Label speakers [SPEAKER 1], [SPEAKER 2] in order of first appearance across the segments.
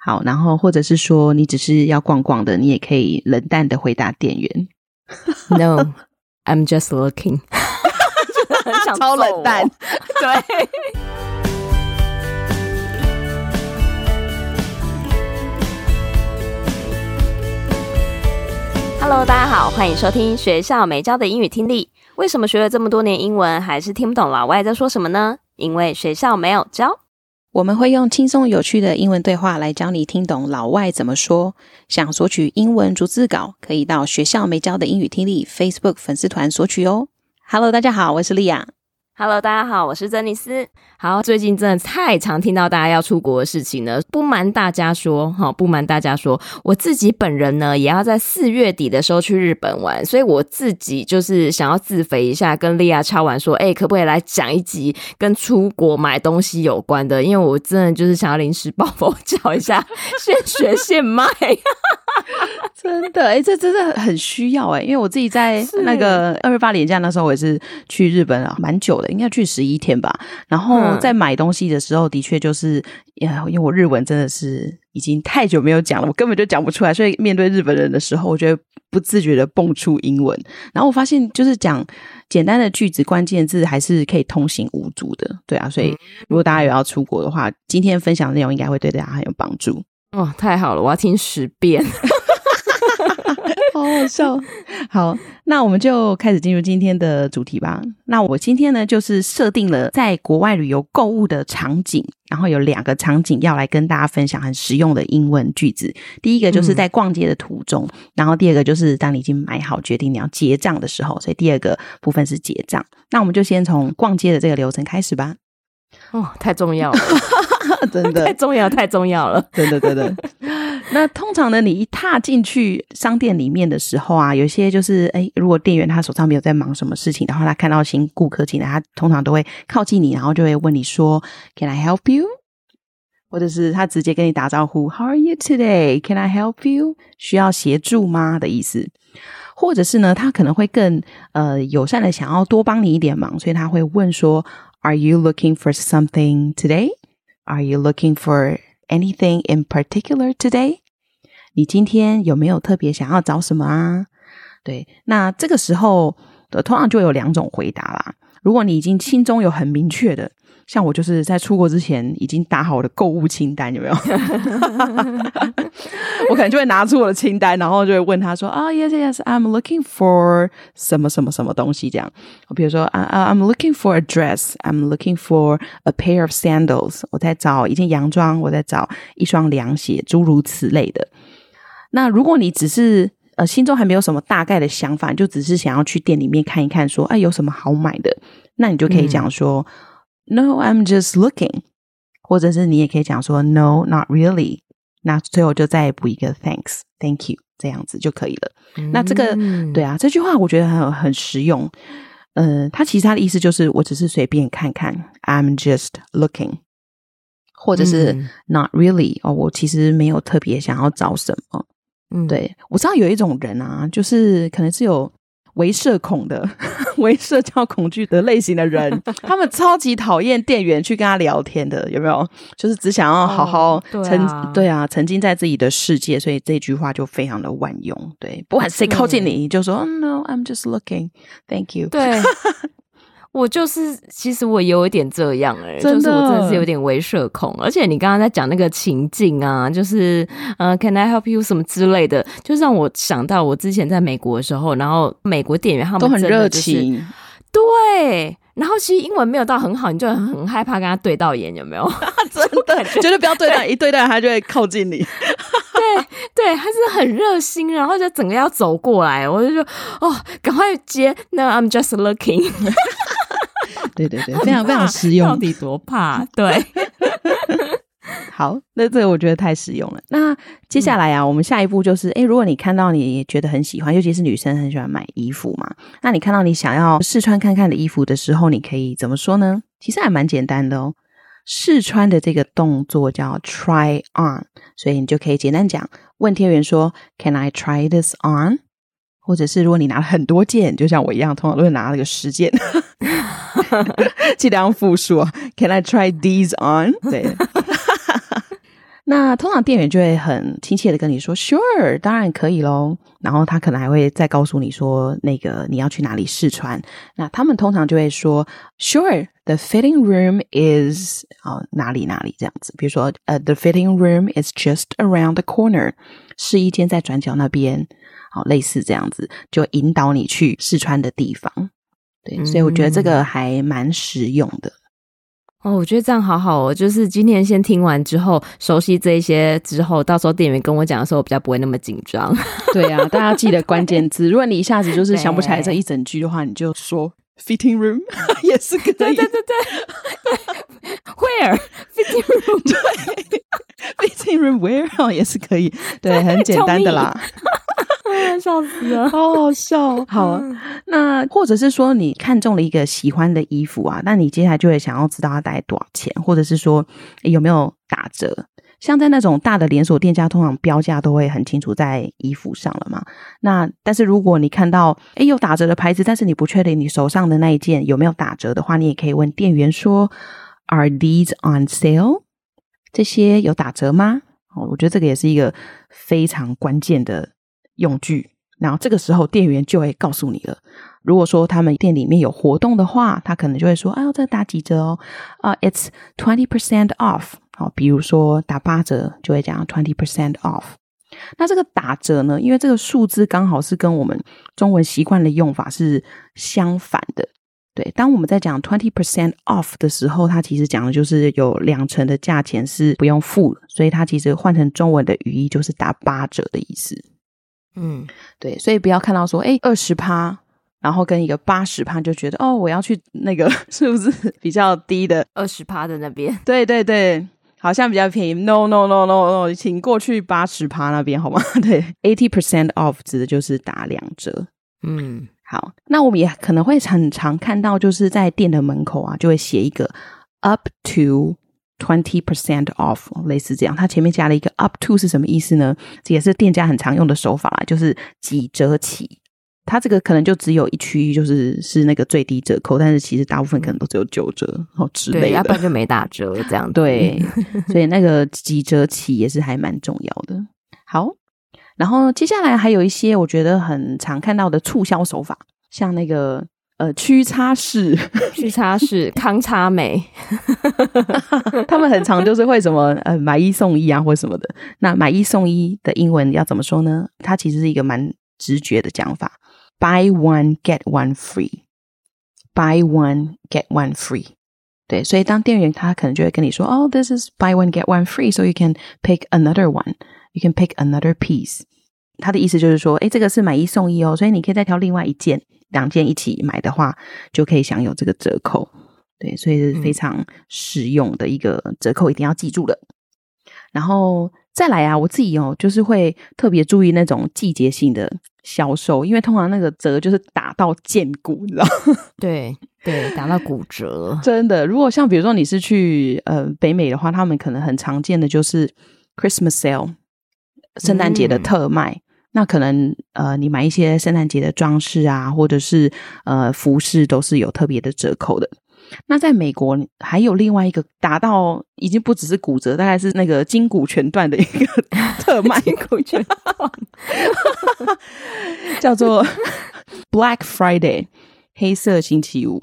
[SPEAKER 1] 好，然后或者是说你只是要逛逛的，你也可以冷淡的回答店员。
[SPEAKER 2] No, I'm just looking。很想
[SPEAKER 1] 超冷淡，
[SPEAKER 2] 对。Hello，大家好，欢迎收听学校没教的英语听力。为什么学了这么多年英文，还是听不懂老外在说什么呢？因为学校没有教。
[SPEAKER 1] 我们会用轻松有趣的英文对话来教你听懂老外怎么说。想索取英文逐字稿，可以到学校没教的英语听力 Facebook 粉丝团索取哦。Hello，大家好，我是莉亚。
[SPEAKER 2] Hello，大家好，我是珍妮斯。好，最近真的太常听到大家要出国的事情了。不瞒大家说，哈，不瞒大家说，我自己本人呢，也要在四月底的时候去日本玩，所以我自己就是想要自肥一下，跟莉亚敲完说，哎、欸，可不可以来讲一集跟出国买东西有关的？因为我真的就是想要临时抱佛脚一下，现学现卖。
[SPEAKER 1] 真的，哎、欸，这真的很需要哎、欸，因为我自己在那个二月八连假那时候，我也是去日本啊，蛮久的。应该去十一天吧，然后在买东西的时候，的确就是，因为我日文真的是已经太久没有讲了，我根本就讲不出来，所以面对日本人的时候，我觉得不自觉的蹦出英文。然后我发现，就是讲简单的句子、关键字，还是可以通行无阻的。对啊，所以如果大家有要出国的话，今天分享的内容应该会对大家很有帮助。
[SPEAKER 2] 哦，太好了，我要听十遍。
[SPEAKER 1] 好好笑，好，那我们就开始进入今天的主题吧。那我今天呢，就是设定了在国外旅游购物的场景，然后有两个场景要来跟大家分享很实用的英文句子。第一个就是在逛街的途中，嗯、然后第二个就是当你已经买好决定你要结账的时候。所以第二个部分是结账。那我们就先从逛街的这个流程开始吧。
[SPEAKER 2] 哦，太重要了，
[SPEAKER 1] 真的
[SPEAKER 2] 太重要，太重要了，
[SPEAKER 1] 真的，真的。那通常呢，你一踏进去商店里面的时候啊，有些就是，哎，如果店员他手上没有在忙什么事情，然后他看到新顾客进来，他通常都会靠近你，然后就会问你说，Can I help you？或者是他直接跟你打招呼，How are you today？Can I help you？需要协助吗？的意思。或者是呢，他可能会更呃友善的想要多帮你一点忙，所以他会问说。Are you looking for something today? Are you looking for anything in particular today? 你今天有没有特别想要找什么啊？对，那这个时候的通常就有两种回答啦。如果你已经心中有很明确的。像我就是在出国之前已经打好我的购物清单，有没有？我可能就会拿出我的清单，然后就会问他说：“啊、oh,，yes, yes, I'm looking for 什么什么什么东西。”这样，我比如说啊啊，I'm looking for a dress, I'm looking for a pair of sandals。我在找一件洋装，我在找一双凉鞋，诸如此类的。那如果你只是呃心中还没有什么大概的想法，就只是想要去店里面看一看，说哎有什么好买的，那你就可以讲说。嗯 No, I'm just looking，或者是你也可以讲说 No, not really。那最后就再补一个 Thanks, Thank you，这样子就可以了。嗯、那这个对啊，这句话我觉得很很实用。呃，它其实它的意思就是我只是随便看看，I'm just looking，或者是 Not really，哦，我其实没有特别想要找什么。嗯，对，我知道有一种人啊，就是可能是有。微社恐的、微社交恐惧的类型的人，他们超级讨厌店员去跟他聊天的，有没有？就是只想要好好沉、哦对啊，沉浸在自己的世界，所以这句话就非常的万用。对，不管谁靠近你，你就说、嗯 oh,，No，I'm just looking，Thank you。
[SPEAKER 2] 对。我就是，其实我有一点这样哎、欸，就是我真的是有点微社恐，而且你刚刚在讲那个情境啊，就是呃，Can I help you 什么之类的，就让我想到我之前在美国的时候，然后美国店员他们、就是、
[SPEAKER 1] 都很热情，
[SPEAKER 2] 对，然后其实英文没有到很好，你就很害怕跟他对到眼，有没有？
[SPEAKER 1] 真的，绝对不要对到，一对到他就会靠近你。
[SPEAKER 2] 对对，他是很热心，然后就整个要走过来，我就说哦，赶快接。No, I'm just looking。
[SPEAKER 1] 对对对，非常非常实用。
[SPEAKER 2] 到底多怕？对，
[SPEAKER 1] 好，那这个我觉得太实用了。那接下来啊，嗯、我们下一步就是，诶，如果你看到你觉得很喜欢，尤其是女生很喜欢买衣服嘛，那你看到你想要试穿看看的衣服的时候，你可以怎么说呢？其实还蛮简单的哦。试穿的这个动作叫 try on，所以你就可以简单讲，问店员说，Can I try this on？或者是如果你拿了很多件，就像我一样，通常都会拿了个十件，尽量复数。Can I try these on？对。那通常店员就会很亲切的跟你说，Sure，当然可以喽。然后他可能还会再告诉你说，那个你要去哪里试穿。那他们通常就会说，Sure，the fitting room is 啊、哦、哪里哪里这样子。比如说，呃、uh,，the fitting room is just around the corner，试衣间在转角那边。好，类似这样子，就引导你去试穿的地方。对，嗯、所以我觉得这个还蛮实用的。
[SPEAKER 2] 哦，我觉得这样好好哦，就是今天先听完之后，熟悉这一些之后，到时候店员跟我讲的时候，我比较不会那么紧张。
[SPEAKER 1] 对啊，大家记得关键字。如果你一下子就是想不起来这 一整句的话，你就说 fitting room 也是可以。对对对对，where fitting room？对，fitting room where 哦也是可以。对，很简单的啦。
[SPEAKER 2] 笑死了，
[SPEAKER 1] 好好笑。好，那或者是说你看中了一个喜欢的衣服啊，那你接下来就会想要知道它大概多少钱，或者是说有没有打折。像在那种大的连锁店家，通常标价都会很清楚在衣服上了嘛。那但是如果你看到诶有打折的牌子，但是你不确定你手上的那一件有没有打折的话，你也可以问店员说：“Are these on sale？” 这些有打折吗？哦，我觉得这个也是一个非常关键的。用具，然后这个时候店员就会告诉你了。如果说他们店里面有活动的话，他可能就会说：“哎，这打几折哦？啊、，It's twenty percent off。”好，比如说打八折，就会讲 twenty percent off。那这个打折呢，因为这个数字刚好是跟我们中文习惯的用法是相反的。对，当我们在讲 twenty percent off 的时候，它其实讲的就是有两成的价钱是不用付，所以它其实换成中文的语义就是打八折的意思。嗯，对，所以不要看到说，哎，二十趴，然后跟一个八十趴，就觉得哦，我要去那个 是不是比较低的
[SPEAKER 2] 二十趴的那边？
[SPEAKER 1] 对对对，好像比较便宜。No no no no no，请过去八十趴那边好吗？对，eighty percent off 指的就是打两折。嗯，好，那我们也可能会很常看到，就是在店的门口啊，就会写一个 up to。Twenty percent off，类似这样，它前面加了一个 up to 是什么意思呢？这也是店家很常用的手法啦，就是几折起。它这个可能就只有一区域，就是是那个最低折扣，但是其实大部分可能都只有九折哦之类的，
[SPEAKER 2] 要不然就没打折这样。
[SPEAKER 1] 对，所以那个几折起也是还蛮重要的。好，然后接下来还有一些我觉得很常看到的促销手法，像那个。呃，屈差式、
[SPEAKER 2] 屈差式、康差美，
[SPEAKER 1] 他们很常就是会什么呃买一送一啊，或什么的。那买一送一的英文要怎么说呢？它其实是一个蛮直觉的讲法：buy one get one free，buy one get one free。对，所以当店员他可能就会跟你说：“哦，this is buy one get one free，so you can pick another one，you can pick another piece。”他的意思就是说：“诶，这个是买一送一哦，所以你可以再挑另外一件。”两件一起买的话，就可以享有这个折扣，对，所以是非常实用的一个折扣，一定要记住了。然后再来啊，我自己哦，就是会特别注意那种季节性的销售，因为通常那个折就是打到见骨，你知道？
[SPEAKER 2] 对对，打到骨折，
[SPEAKER 1] 真的。如果像比如说你是去呃北美的话，他们可能很常见的就是 Christmas sale，圣诞节的特卖。嗯那可能呃，你买一些圣诞节的装饰啊，或者是呃服饰，都是有特别的折扣的。那在美国还有另外一个打到已经不只是骨折，大概是那个筋骨全断的一个 特卖，筋骨全断，叫做 Black Friday 黑色星期五，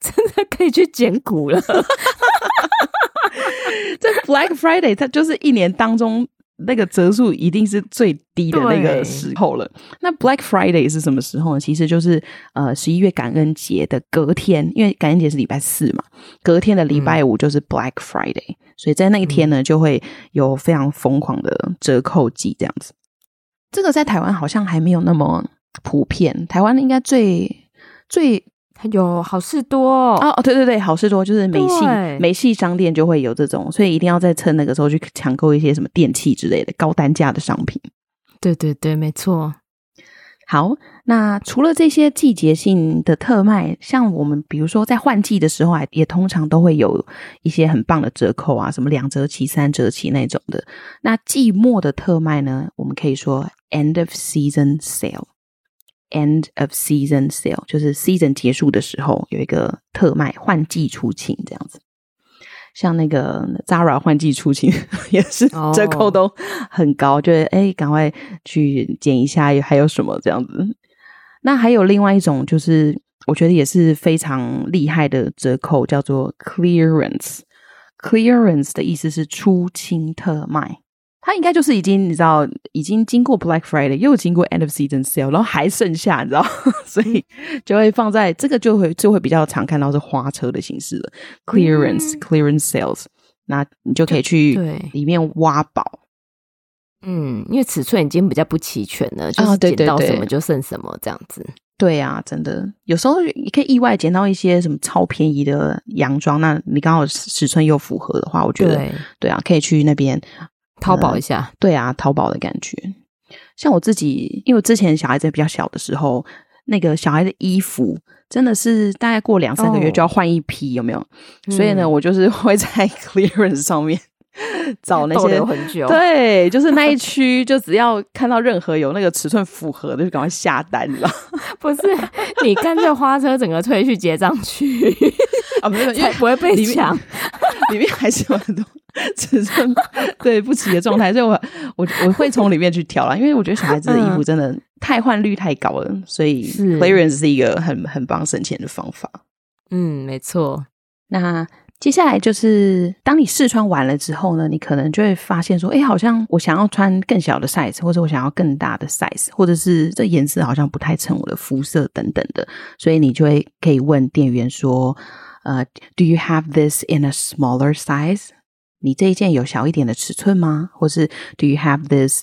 [SPEAKER 2] 真的可以去捡骨了。
[SPEAKER 1] 这 Black Friday 它就是一年当中。那个折数一定是最低的那个时候了。那 Black Friday 是什么时候呢？其实就是呃十一月感恩节的隔天，因为感恩节是礼拜四嘛，隔天的礼拜五就是 Black Friday，嗯，所以在那一天呢，就会有非常疯狂的折扣季这样子。这个在台湾好像还没有那么普遍，台湾应该最最。
[SPEAKER 2] 有好事多哦，
[SPEAKER 1] 哦，对对对，好事多就是美系美系商店就会有这种，所以一定要在趁那个时候去抢购一些什么电器之类的高单价的商品。
[SPEAKER 2] 对对对，没错。
[SPEAKER 1] 好，那除了这些季节性的特卖，像我们比如说在换季的时候啊，也通常都会有一些很棒的折扣啊，什么两折起、三折起那种的。那季末的特卖呢，我们可以说 end of season sale。End of season sale 就是 season 结束的时候有一个特卖，换季出清这样子。像那个 Zara 换季出清 也是折扣都很高，哦、就哎，赶快去捡一下，还有什么这样子。那还有另外一种，就是我觉得也是非常厉害的折扣，叫做 clearance。clearance 的意思是出清特卖。它应该就是已经你知道，已经经过 Black Friday，又经过 End of Season Sale，然后还剩下，你知道，所以就会放在这个就会就会比较常看到是花车的形式了。Clearance、嗯、Clearance Sales，那你就可以去里面挖宝。
[SPEAKER 2] 嗯，因为尺寸已经比较不齐全了，就是捡到什么就剩什么这样子。哦、
[SPEAKER 1] 对呀、啊，真的，有时候你可以意外捡到一些什么超便宜的洋装，那你刚好尺寸又符合的话，我觉得对，对啊，可以去那边。
[SPEAKER 2] 淘宝一下，
[SPEAKER 1] 嗯，对啊，淘宝的感觉。像我自己，因为我之前小孩子比较小的时候，那个小孩的衣服真的是大概过两三个月就要换一批，哦、有没有？所以呢，我就是会在 clearance 上面 找那些，
[SPEAKER 2] 很久。
[SPEAKER 1] 对，就是那一 区，就只要看到任何有那个尺寸符合的，就赶快下单了。
[SPEAKER 2] 不是，你干脆花车整个推去结账区
[SPEAKER 1] 啊，没有，因为
[SPEAKER 2] 不会被抢，
[SPEAKER 1] 里面还是有很多。尺寸对不齐的状态，所以我我我会从里面去挑啦，因为我觉得小孩子的衣服真的太换率太高了，所以 clearance 是一个很很帮省钱的方法。
[SPEAKER 2] 嗯，没错。
[SPEAKER 1] 那接下来就是当你试穿完了之后呢，你可能就会发现说，哎，好像我想要穿更小的 size，或者我想要更大的 size，或者是这颜色好像不太衬我的肤色等等的，所以你就会可以问店员说，呃，Do you have this in a smaller size？你这一件有小一点的尺寸吗？或是 Do you have this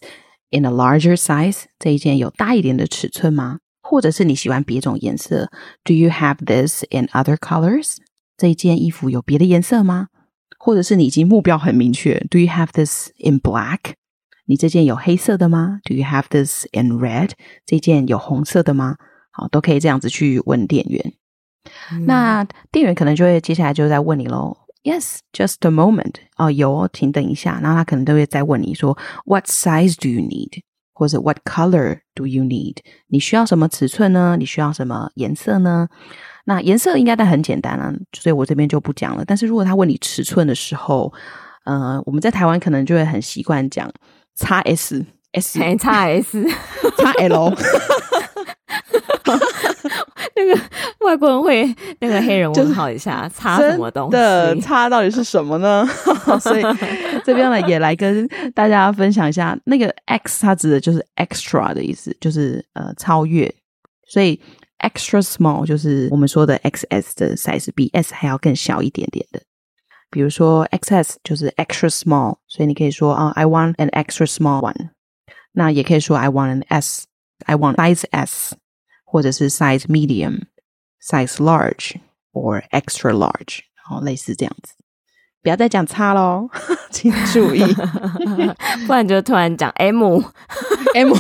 [SPEAKER 1] in a larger size？这一件有大一点的尺寸吗？或者是你喜欢别种颜色？Do you have this in other colors？这一件衣服有别的颜色吗？或者是你已经目标很明确？Do you have this in black？你这件有黑色的吗？Do you have this in red？这件有红色的吗？好，都可以这样子去问店员。嗯、那店员可能就会接下来就在问你喽。Yes, just a moment. 哦，有，请等一下。然后他可能都会再问你说，What size do you need？或者 What color do you need？你需要什么尺寸呢？你需要什么颜色呢？那颜色应该都很简单啊，所以我这边就不讲了。但是如果他问你尺寸的时候，呃，我们在台湾可能就会很习惯讲 XS、S、
[SPEAKER 2] XS、
[SPEAKER 1] XL。
[SPEAKER 2] 那个外国人会那个黑人问号一下，差什么东西？
[SPEAKER 1] 的差到底是什么呢？所以 这边呢也来跟大家分享一下，那个 X 它指的就是 extra 的意思，就是呃超越。所以 extra small 就是我们说的 XS 的 size，比 S 还要更小一点点的。比如说 XS 就是 extra small，所以你可以说啊、uh, I want an extra small one。那也可以说 I want an S，I want size S。或者是 size medium、size large or extra large，好，类似这样子。不要再讲叉喽，请注意，
[SPEAKER 2] 不然就突然讲 M
[SPEAKER 1] M，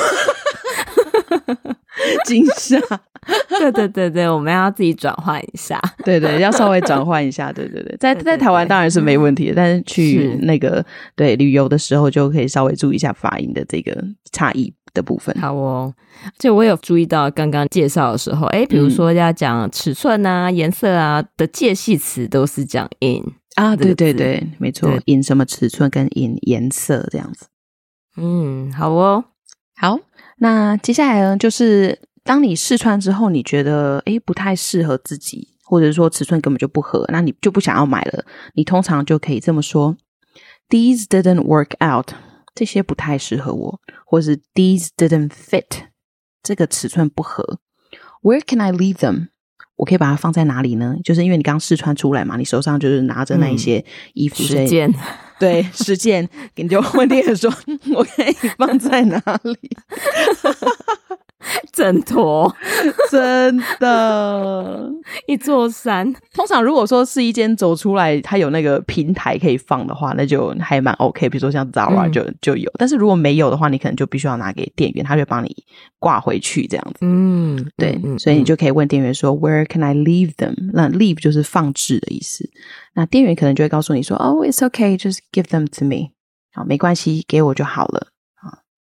[SPEAKER 1] 惊吓。
[SPEAKER 2] 对对对对，我们要自己转换一下。
[SPEAKER 1] 对对，要稍微转换一下。对对对，在在台湾当然是没问题的，但是去那个对旅游的时候就可以稍微注意一下发音的这个差异的部分。
[SPEAKER 2] 好哦，就我有注意到刚刚介绍的时候，哎，比如说要讲尺寸啊、颜色啊的介系词都是讲 in
[SPEAKER 1] 啊，对对对，没错，in 什么尺寸跟 in 颜色这样子。
[SPEAKER 2] 嗯，好哦，
[SPEAKER 1] 好，那接下来呢就是。当你试穿之后，你觉得诶不太适合自己，或者说尺寸根本就不合，那你就不想要买了。你通常就可以这么说：These didn't work out，这些不太适合我，或是 These didn't fit，这个尺寸不合。Where can I leave them？我可以把它放在哪里呢？就是因为你刚试穿出来嘛，你手上就是拿着那一些衣服，
[SPEAKER 2] 十件，
[SPEAKER 1] 对，十件，你就问店员说：“我可以放在哪里？”
[SPEAKER 2] 挣脱，
[SPEAKER 1] 真的，
[SPEAKER 2] 一座山。
[SPEAKER 1] 通常如果说试衣间走出来，它有那个平台可以放的话，那就还蛮 OK。比如说像 Zara 就、嗯、就有，但是如果没有的话，你可能就必须要拿给店员，他就帮你挂回去这样子。
[SPEAKER 2] 嗯，
[SPEAKER 1] 对，嗯、所以你就可以问店员说、嗯、Where can I leave them？那 leave 就是放置的意思。那店员可能就会告诉你说，Oh, it's okay, just give them to me。好，没关系，给我就好了。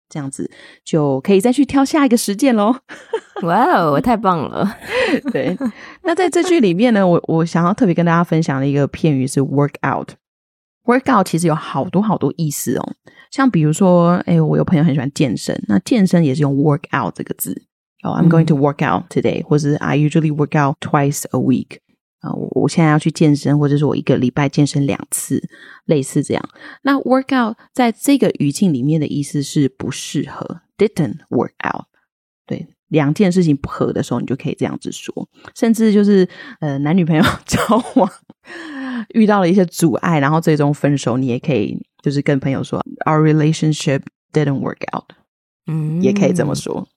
[SPEAKER 1] 这样子就可以再去挑下一个实践喽！
[SPEAKER 2] 哇哦，太棒了！
[SPEAKER 1] 对，那在这句里面呢，我我想要特别跟大家分享的一个片语是 work out。workout 其实有好多好多意思哦，像比如说，哎，我有朋友很喜欢健身，那健身也是用 workout 这个字。哦、oh，I'm going to work out today，、嗯、或者是 I usually work out twice a week。啊，我我现在要去健身，或者是我一个礼拜健身两次，类似这样。那 work out 在这个语境里面的意思是不适合，didn't work out。对，两件事情不合的时候，你就可以这样子说。甚至就是呃，男女朋友 交往遇到了一些阻碍，然后最终分手，你也可以就是跟朋友说，Our relationship didn't work out。嗯，也可以这么说。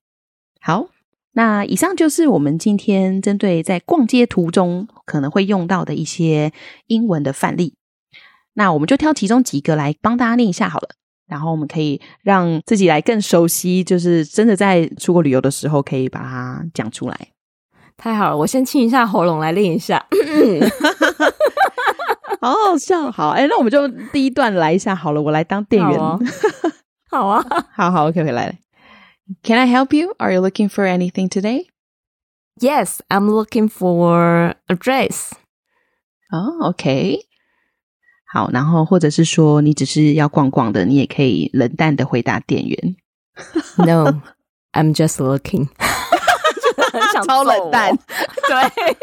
[SPEAKER 1] 好。那以上就是我们今天针对在逛街途中可能会用到的一些英文的范例。那我们就挑其中几个来帮大家念一下好了，然后我们可以让自己来更熟悉，就是真的在出国旅游的时候可以把它讲出来。
[SPEAKER 2] 太好了，我先清一下喉咙来练一下，
[SPEAKER 1] 好好笑。好，哎，那我们就第一段来一下好了，我来当店员。
[SPEAKER 2] 好，啊，
[SPEAKER 1] 好好，OK，OK，来。Can I help you? Are you looking for anything today?
[SPEAKER 2] Yes, I'm looking for a dress.
[SPEAKER 1] Oh, OK. 好，然后或者是说你只是要逛逛的，你也可以冷淡的回答店员。
[SPEAKER 2] No, I'm just looking.
[SPEAKER 1] 超冷淡，
[SPEAKER 2] 对，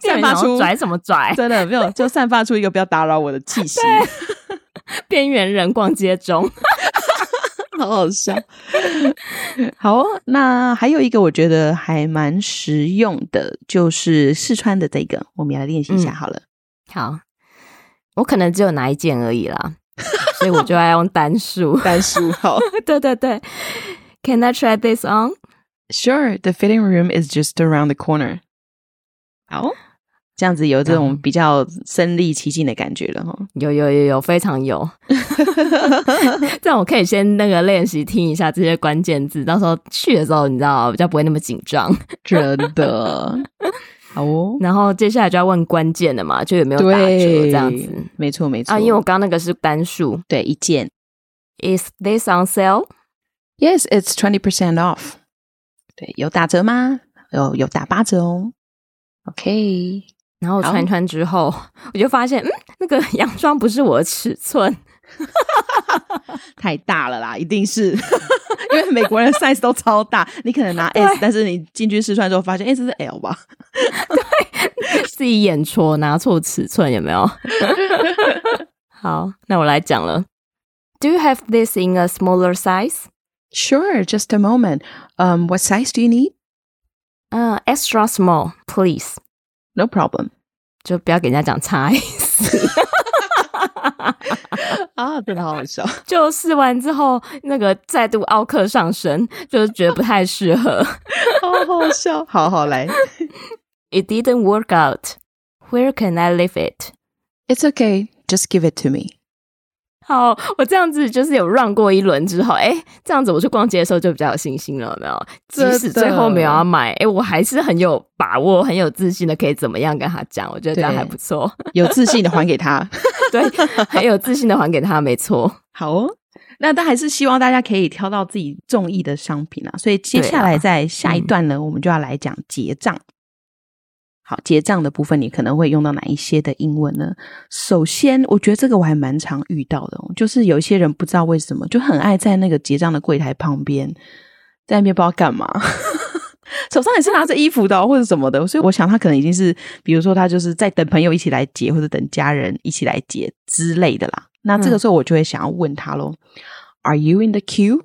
[SPEAKER 2] 散发出拽什么拽？
[SPEAKER 1] 真的没有，就散发出一个不要打扰我的气息。
[SPEAKER 2] 边缘人逛街中。
[SPEAKER 1] 好好笑，好哦，那还有一个我觉得还蛮实用的，就是试穿的这个，我们要来练习一下好了。嗯。
[SPEAKER 2] 好，我可能只有拿一件而已啦，所以我就要用单数，
[SPEAKER 1] 单数。好，
[SPEAKER 2] 对对对，Can I try this on?
[SPEAKER 1] Sure, the fitting room is just around the corner. 好。这样子有这种比较身临其境的感觉了哈，
[SPEAKER 2] 有有有有非常有，这样我可以先那个练习听一下这些关键字，到时候去的时候你知道比较不会那么紧张，
[SPEAKER 1] 真的 好哦。
[SPEAKER 2] 然后接下来就要问关键的嘛，就有没有打折这样子，
[SPEAKER 1] 没错没错
[SPEAKER 2] 啊，因为我刚刚那个是单数，
[SPEAKER 1] 对一件。
[SPEAKER 2] Is this on sale?
[SPEAKER 1] Yes, it's twenty percent off。对，有打折吗？有有打八折哦。OK。
[SPEAKER 2] 然后穿穿之后，oh. 我就发现，嗯，那个洋装不是我的尺寸，
[SPEAKER 1] 太大了啦，一定是，因为美国人 size 都超大，你可能拿 S，但是你进去试穿之后发现，哎，这是 L 吧？
[SPEAKER 2] 对，自己眼戳拿错尺寸有没有？好，那我来讲了。Do you have this in a smaller size?
[SPEAKER 1] Sure, just a moment. Um, what size do you need?
[SPEAKER 2] Uh, extra small, please.
[SPEAKER 1] No problem，
[SPEAKER 2] 就不要给人家讲差意思
[SPEAKER 1] 啊，真的好好笑。
[SPEAKER 2] 就试完之后，那个再度奥克上身，就觉得不太适合，
[SPEAKER 1] 好好笑。好好来
[SPEAKER 2] ，It didn't work out. Where can I leave it?
[SPEAKER 1] It's okay. Just give it to me.
[SPEAKER 2] 好，我这样子就是有 run 过一轮之后，哎，这样子我去逛街的时候就比较有信心了，有没有？即使最后没有要买，哎，我还是很有把握、很有自信的，可以怎么样跟他讲？我觉得这样还不错，
[SPEAKER 1] 有自信的还给他，
[SPEAKER 2] 对，很有自信的还给他，没错。
[SPEAKER 1] 好哦，那但还是希望大家可以挑到自己中意的商品啊。所以接下来在下一段呢，啊、我们就要来讲结账。好，结账的部分你可能会用到哪一些的英文呢？首先，我觉得这个我还蛮常遇到的，就是有一些人不知道为什么就很爱在那个结账的柜台旁边，在那边不知道干嘛，手上也是拿着衣服的或者什么的，所以我想他可能已经是，比如说他就是在等朋友一起来结，或者等家人一起来结之类的啦。那这个时候我就会想要问他喽，嗯，Are you in the queue？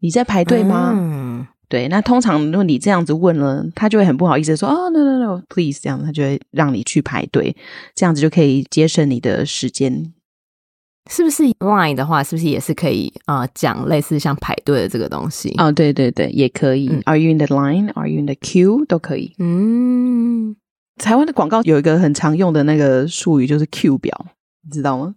[SPEAKER 1] 你在排队吗？嗯对，那通常如果你这样子问了，他就会很不好意思说哦，no no no，please，这样他就会让你去排队，这样子就可以节省你的时间，
[SPEAKER 2] 是不是？Line 的话，是不是也是可以啊、呃？讲类似像排队的这个东西
[SPEAKER 1] 哦，对对对，也可以。嗯、Are you in the line？Are you in the queue？都可以。嗯，台湾的广告有一个很常用的那个术语，就是 Q 表，你知道吗？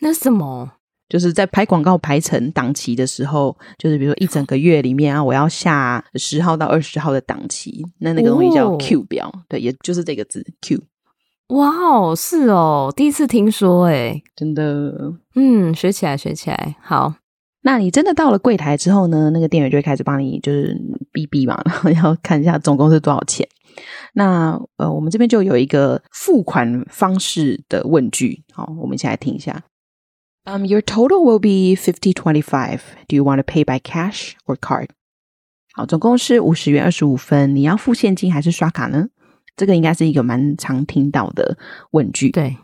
[SPEAKER 2] 那什么？
[SPEAKER 1] 就是在排广告排成档期的时候，就是比如说一整个月里面啊，我要下十号到二十号的档期，那那个东西叫 Q 表，哦、对，也就是这个字 Q。
[SPEAKER 2] 哇哦，是哦，第一次听说，诶
[SPEAKER 1] 真的，
[SPEAKER 2] 嗯，学起来，学起来。好，
[SPEAKER 1] 那你真的到了柜台之后呢，那个店员就会开始帮你就是哔哔嘛，然后要看一下总共是多少钱。那呃，我们这边就有一个付款方式的问句，好，我们一起来听一下。Um, your total will be fifty twenty five. Do you want to pay by cash or card? 好，总共是五十元二十五分。你要付现金还是刷卡呢？这个应该是一个蛮常听到的问句。对，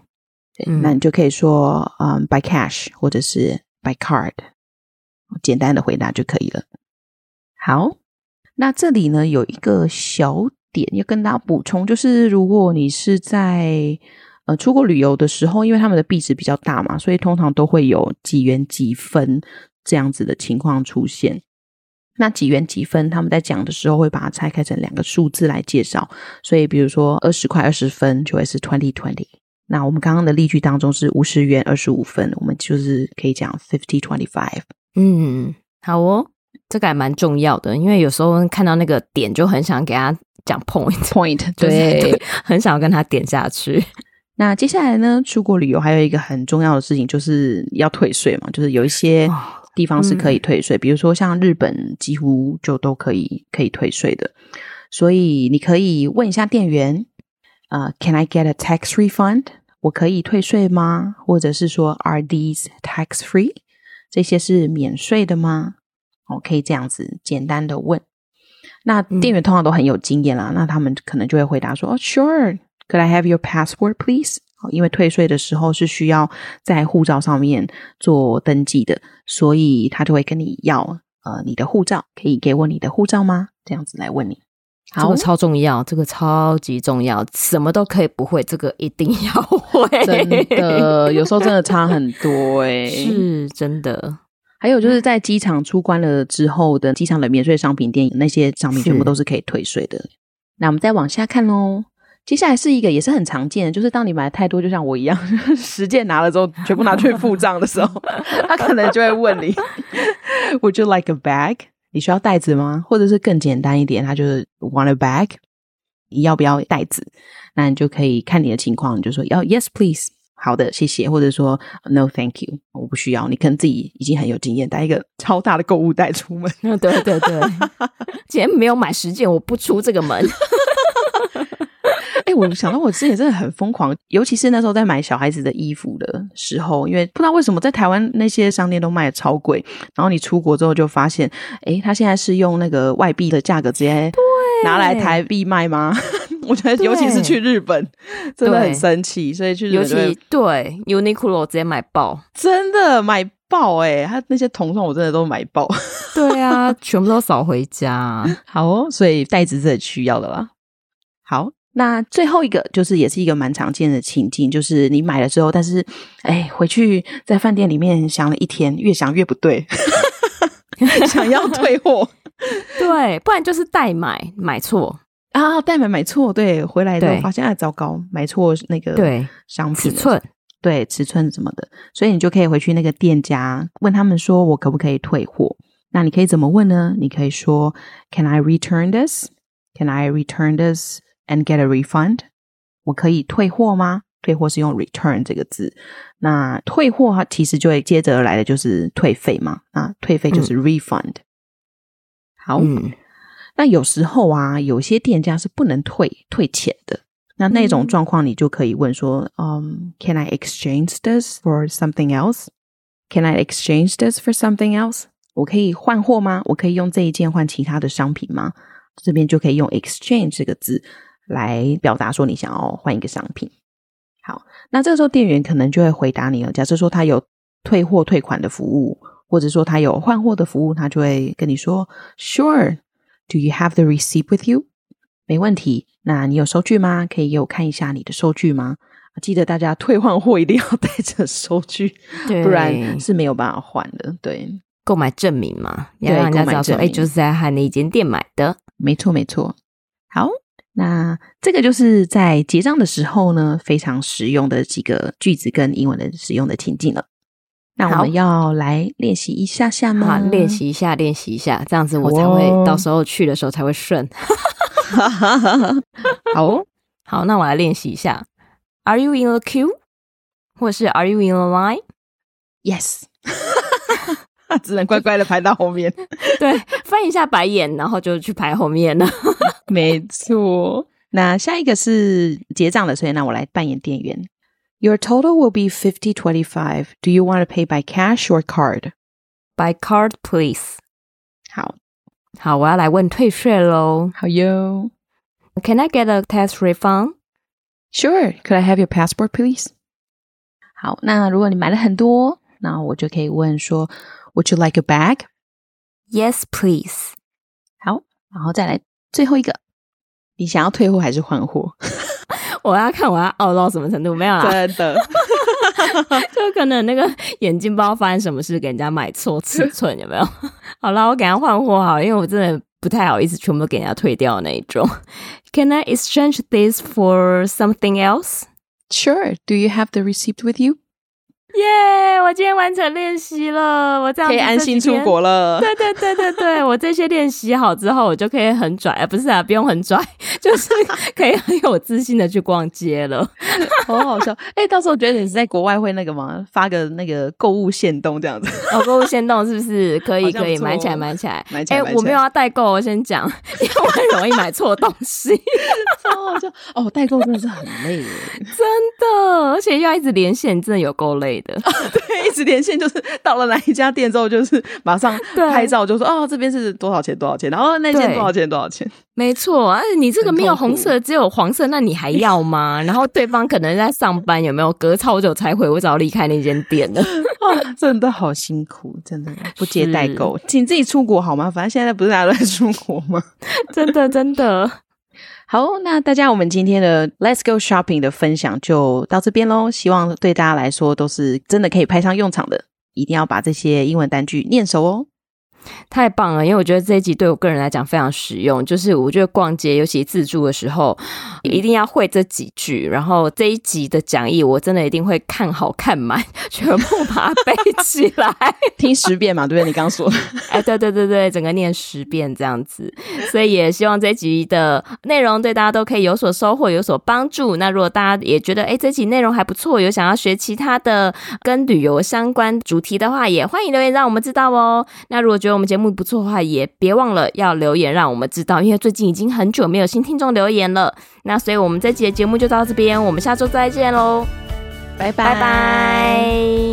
[SPEAKER 1] 那你就可以说，嗯，by cash 或者是 by card，简单的回答就可以了。好，那这里呢有一个小点要跟大家补充，就是如果你是在呃出国旅游的时候，因为他们的币值比较大嘛，所以通常都会有几元几分这样子的情况出现。那几元几分，他们在讲的时候会把它拆开成两个数字来介绍，所以比如说二十块二十分就会是 twenty twenty。那我们刚刚的例句当中是五十元二十五分，我们就是可以讲 fifty twenty five。
[SPEAKER 2] 嗯，好哦，这个还蛮重要的，因为有时候看到那个点就很想给他讲 point
[SPEAKER 1] point，
[SPEAKER 2] 对，对，很想要跟他点下去。
[SPEAKER 1] 那接下来呢，出国旅游还有一个很重要的事情就是要退税嘛，就是有一些。地方是可以退税，嗯，比如说像日本，几乎就都可以可以退税的。所以你可以问一下店员，啊，呃，Can I get a tax refund？我可以退税吗？或者是说，Are these tax free？这些是免税的吗？哦，可以这样子简单的问。那店员通常都很有经验啦，嗯，那他们可能就会回答说，Oh, sure，Could I have your passport, please？因为退税的时候是需要在护照上面做登记的，所以他就会跟你要呃你的护照，可以给我你的护照吗？这样子来问你。好，
[SPEAKER 2] 这个超重要，这个超级重要，什么都可以不会，这个一定要会。
[SPEAKER 1] 真的，有时候真的差很多哎、欸，
[SPEAKER 2] 是真的。
[SPEAKER 1] 还有就是在机场出关了之后的机场的免税商品店，那些商品全部都是可以退税的。那我们再往下看喽。接下来是一个也是很常见的，就是当你买的太多，就像我一样，十件拿了之后全部拿去付账的时候，他可能就会问你，Would you like a bag？你需要袋子吗？或者是更简单一点，他就是 Want a bag？你要不要袋子？那你就可以看你的情况，你就说要 Yes please，好的，谢谢，或者说 No thank you，我不需要。你可能自己已经很有经验，带一个超大的购物袋出门。
[SPEAKER 2] 对对对，今天没有买十件，我不出这个门。
[SPEAKER 1] 哎、欸，我想到我之前真的很疯狂，尤其是那时候在买小孩子的衣服的时候，因为不知道为什么在台湾那些商店都卖的超贵，然后你出国之后就发现，哎、欸，他现在是用那个外币的价格直接拿来台币卖吗？我觉得尤其是去日本，真的很生气，所以去日本
[SPEAKER 2] 尤其对 Uniqlo 直接买爆，
[SPEAKER 1] 真的买爆哎、欸，他那些童装我真的都买爆，
[SPEAKER 2] 对啊，全部都扫回家，
[SPEAKER 1] 好哦，所以袋子是很需要的啦，好。那最后一个就是也是一个蛮常见的情境，就是你买了之后，但是哎，回去在饭店里面想了一天，越想越不对，想要退货，
[SPEAKER 2] 对，不然就是代买买错
[SPEAKER 1] 啊，代买买错，对，回来之后发现啊，糟糕，买错那个对商品
[SPEAKER 2] 尺寸，
[SPEAKER 1] 对尺寸什么的，所以你就可以回去那个店家问他们说，我可不可以退货？那你可以怎么问呢？你可以说，Can I return this? Can I return this? And get a refund？我可以退货吗？退货是用 return 这个字。那退货它其实就会接着而来的就是退费嘛。啊，退费就是 refund。嗯、好、嗯，那有时候啊，有些店家是不能退退钱的。那那种状况，你就可以问说，嗯、um,，Can I exchange this for something else？Can I exchange this for something else？我可以换货吗？我可以用这一件换其他的商品吗？这边就可以用 exchange 这个字。来表达说你想要换一个商品，好，那这个时候店员可能就会回答你了。假设说他有退货退款的服务，或者说他有换货的服务，他就会跟你说：“Sure, do you have the receipt with you？” 没问题，那你有收据吗？可以给我看一下你的收据吗？记得大家退换货一定要带着收据，不然是没有办法换的。对，
[SPEAKER 2] 购买证明嘛，要让人家知道说，哎，就是在他那一间店买的。
[SPEAKER 1] 没错，没错。好。那这个就是在结账的时候呢，非常实用的几个句子跟英文的使用的情境了。那我们要来练习一下下吗？
[SPEAKER 2] 好，练习一下，练习一下，这样子我才会、哦、到时候去的时候才会顺。
[SPEAKER 1] 好、哦，
[SPEAKER 2] 好，那我来练习一下。Are you in the queue？或者是 Are you in the line？Yes。
[SPEAKER 1] 只能乖乖的排到后面。
[SPEAKER 2] 对，翻一下白眼，然后就去排后面了。
[SPEAKER 1] 没错，那下一个是结账的，所以那我来扮演店员。Your total will be fifty twenty-five. Do you want to pay by cash or card?
[SPEAKER 2] By card, please.
[SPEAKER 1] 好，
[SPEAKER 2] 好，我要来问退税喽。
[SPEAKER 1] 好哟。
[SPEAKER 2] Can I get a tax refund?
[SPEAKER 1] Sure. Could I have your passport, please? 好，那如果你买了很多，那我就可以问说，Would you like a bag?
[SPEAKER 2] Yes, please.
[SPEAKER 1] 好，然后再来最后一个，你想要退货还是换货？
[SPEAKER 2] 我要看我要傲到什么程度，没有啦，
[SPEAKER 1] 真的，
[SPEAKER 2] 就可能那个眼镜不知道发生什么事，给人家买错尺寸，有没有？好啦，我给他换货好了，因为我真的不太好意思全部都给人家退掉的那一种。Can I exchange this for something else?
[SPEAKER 1] Sure. Do you have the receipt with you?
[SPEAKER 2] 耶！Yeah, 我今天完成练习了，我这样
[SPEAKER 1] 可以安心出国了。
[SPEAKER 2] 对对对对对，我这些练习好之后，我就可以很拽，啊、不是啊，不用很拽，就是可以很有自信的去逛街了。
[SPEAKER 1] 好好笑！哎、欸，到时候觉得你是在国外会那个吗？发个那个购物限动这样子。
[SPEAKER 2] 哦，购物限动是不是可以可以买起来买起来？买起来！哎、欸，我没有要代购，我先讲，因为我很容易买错东西。
[SPEAKER 1] 超好笑！哦，代购真的是很累耶，
[SPEAKER 2] 真的，而且要一直连线，真的有够累。
[SPEAKER 1] 的、对，一直连线就是到了哪一家店之后，就是马上 拍照，就说哦，这边是多少钱多少钱，然后那件多少钱多少钱，
[SPEAKER 2] 没错。而且你这个没有红色，只有黄色，那你还要吗？然后对方可能在上班，有没有隔超久才回？我早离开那间店了。
[SPEAKER 1] 哇，真的好辛苦，真的不接代购，请自己出国好吗？反正现在不是大家都在出国吗？
[SPEAKER 2] 真的，真的。
[SPEAKER 1] 好，那大家，我们今天的 Let's Go Shopping 的分享就到这边喽。希望对大家来说都是真的可以派上用场的，一定要把这些英文单句念熟哦。
[SPEAKER 2] 太棒了，因为我觉得这一集对我个人来讲非常实用。就是我觉得逛街，尤其自助的时候，一定要会这几句。然后这一集的讲义，我真的一定会看好看满，全部把它背起来，
[SPEAKER 1] 听十遍嘛，对不对？你刚刚说，
[SPEAKER 2] 哎，对对对对，整个念十遍这样子。所以也希望这一集的内容对大家都可以有所收获，有所帮助。那如果大家也觉得哎，这集内容还不错，有想要学其他的跟旅游相关主题的话，也欢迎留言让我们知道哦。那如果觉得我们节目不错的话，也别忘了要留言让我们知道，因为最近已经很久没有新听众留言了。那所以我们这期的节目就到这边，我们下周再见喽，
[SPEAKER 1] 拜拜拜拜。